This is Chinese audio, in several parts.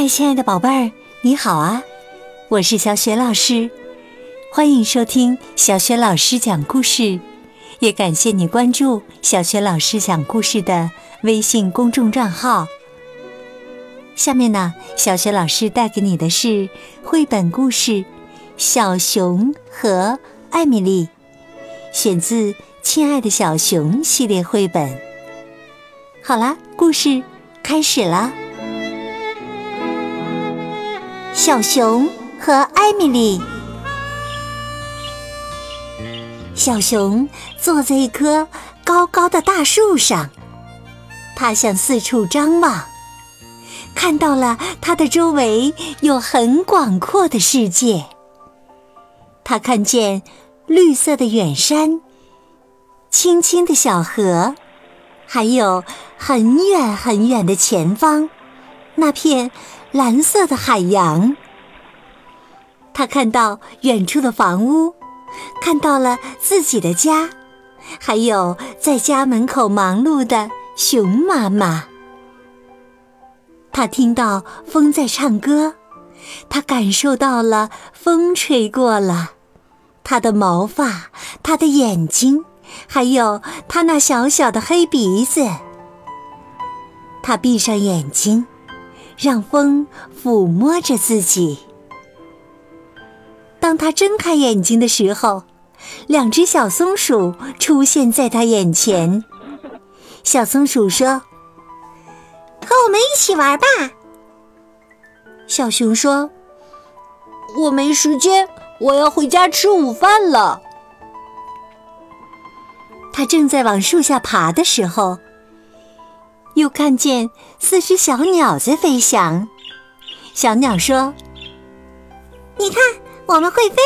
嗨，亲爱的宝贝儿，你好啊！我是小雪老师，欢迎收听小雪老师讲故事，也感谢你关注小雪老师讲故事的微信公众账号。下面呢，小雪老师带给你的是绘本故事《小熊和艾米丽》，选自《亲爱的小熊》系列绘本。好啦，故事开始了。小熊和艾米丽。小熊坐在一棵高高的大树上，它向四处张望。看到了它的周围有很广阔的世界。他看见绿色的远山、清清的小河，还有很远很远的前方那片蓝色的海洋。他看到远处的房屋，看到了自己的家，还有在家门口忙碌的熊妈妈。他听到风在唱歌，他感受到了风吹过了他的毛发、他的眼睛，还有他那小小的黑鼻子。他闭上眼睛，让风抚摸着自己。当他睁开眼睛的时候，两只小松鼠出现在他眼前。小松鼠说。和我们一起玩吧，小熊说：“我没时间，我要回家吃午饭了。”他正在往树下爬的时候，又看见四只小鸟在飞翔。小鸟说：“你看，我们会飞。”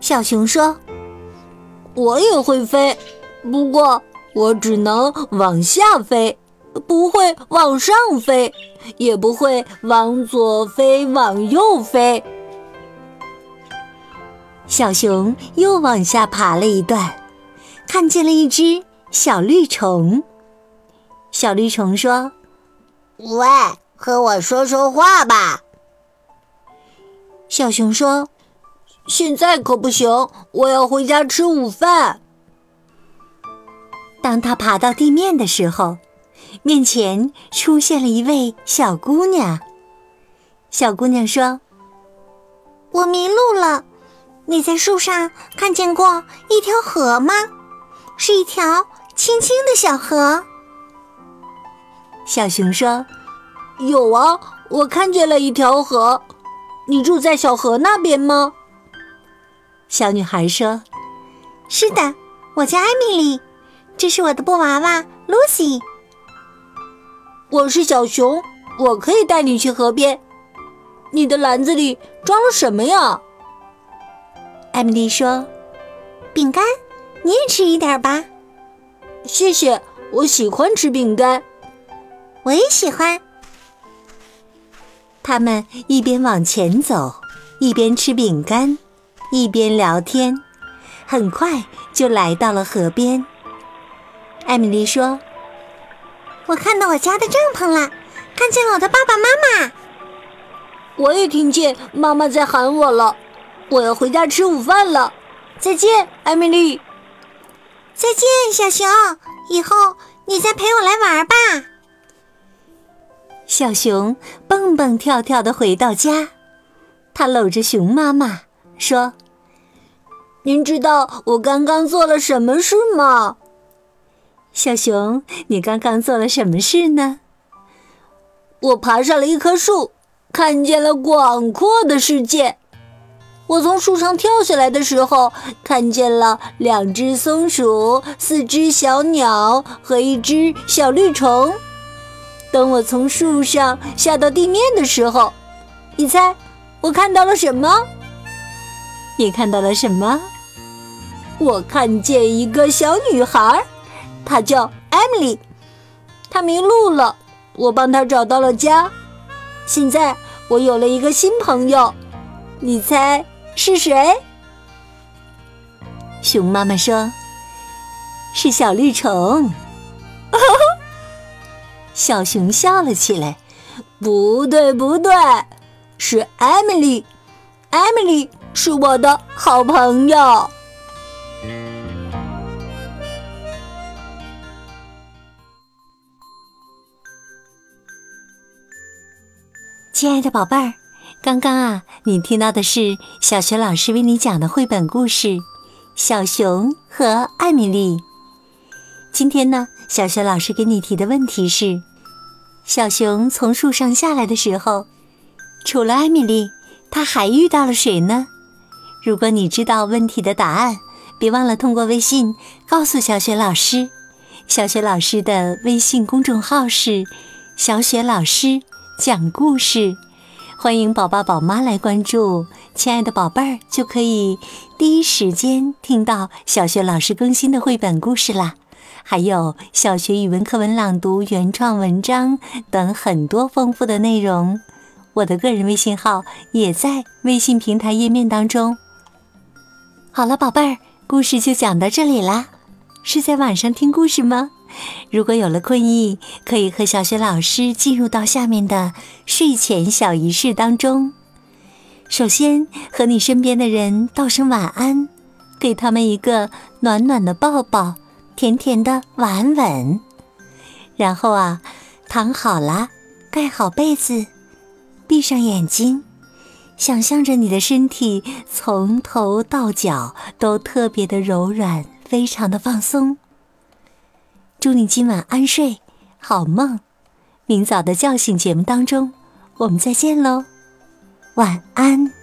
小熊说：“我也会飞，不过我只能往下飞。”不会往上飞，也不会往左飞，往右飞。小熊又往下爬了一段，看见了一只小绿虫。小绿虫说：“喂，和我说说话吧。”小熊说：“现在可不行，我要回家吃午饭。”当他爬到地面的时候。面前出现了一位小姑娘。小姑娘说：“我迷路了，你在树上看见过一条河吗？是一条清清的小河。”小熊说：“有啊，我看见了一条河。你住在小河那边吗？”小女孩说：“是的，我叫艾米丽，这是我的布娃娃 Lucy。”我是小熊，我可以带你去河边。你的篮子里装了什么呀？艾米丽说：“饼干，你也吃一点吧。”谢谢，我喜欢吃饼干。我也喜欢。他们一边往前走，一边吃饼干，一边聊天，很快就来到了河边。艾米丽说。我看到我家的帐篷了，看见了我的爸爸妈妈。我也听见妈妈在喊我了，我要回家吃午饭了。再见，艾米丽。再见，小熊。以后你再陪我来玩吧。小熊蹦蹦跳跳的回到家，他搂着熊妈妈说：“您知道我刚刚做了什么事吗？”小熊，你刚刚做了什么事呢？我爬上了一棵树，看见了广阔的世界。我从树上跳下来的时候，看见了两只松鼠、四只小鸟和一只小绿虫。等我从树上下到地面的时候，你猜我看到了什么？你看到了什么？我看见一个小女孩。她叫艾米丽，她迷路了，我帮她找到了家。现在我有了一个新朋友，你猜是谁？熊妈妈说：“是小绿虫。”小熊笑了起来：“不对，不对，是艾米丽。艾米丽是我的好朋友。亲爱的宝贝儿，刚刚啊，你听到的是小学老师为你讲的绘本故事《小熊和艾米丽》。今天呢，小学老师给你提的问题是：小熊从树上下来的时候，除了艾米丽，他还遇到了谁呢？如果你知道问题的答案，别忘了通过微信告诉小雪老师。小雪老师的微信公众号是“小雪老师”。讲故事，欢迎宝爸宝妈来关注，亲爱的宝贝儿就可以第一时间听到小学老师更新的绘本故事啦，还有小学语文课文朗读、原创文章等很多丰富的内容。我的个人微信号也在微信平台页面当中。好了，宝贝儿，故事就讲到这里啦，是在晚上听故事吗？如果有了困意，可以和小雪老师进入到下面的睡前小仪式当中。首先，和你身边的人道声晚安，给他们一个暖暖的抱抱，甜甜的晚安吻。然后啊，躺好了，盖好被子，闭上眼睛，想象着你的身体从头到脚都特别的柔软，非常的放松。祝你今晚安睡，好梦。明早的叫醒节目当中，我们再见喽，晚安。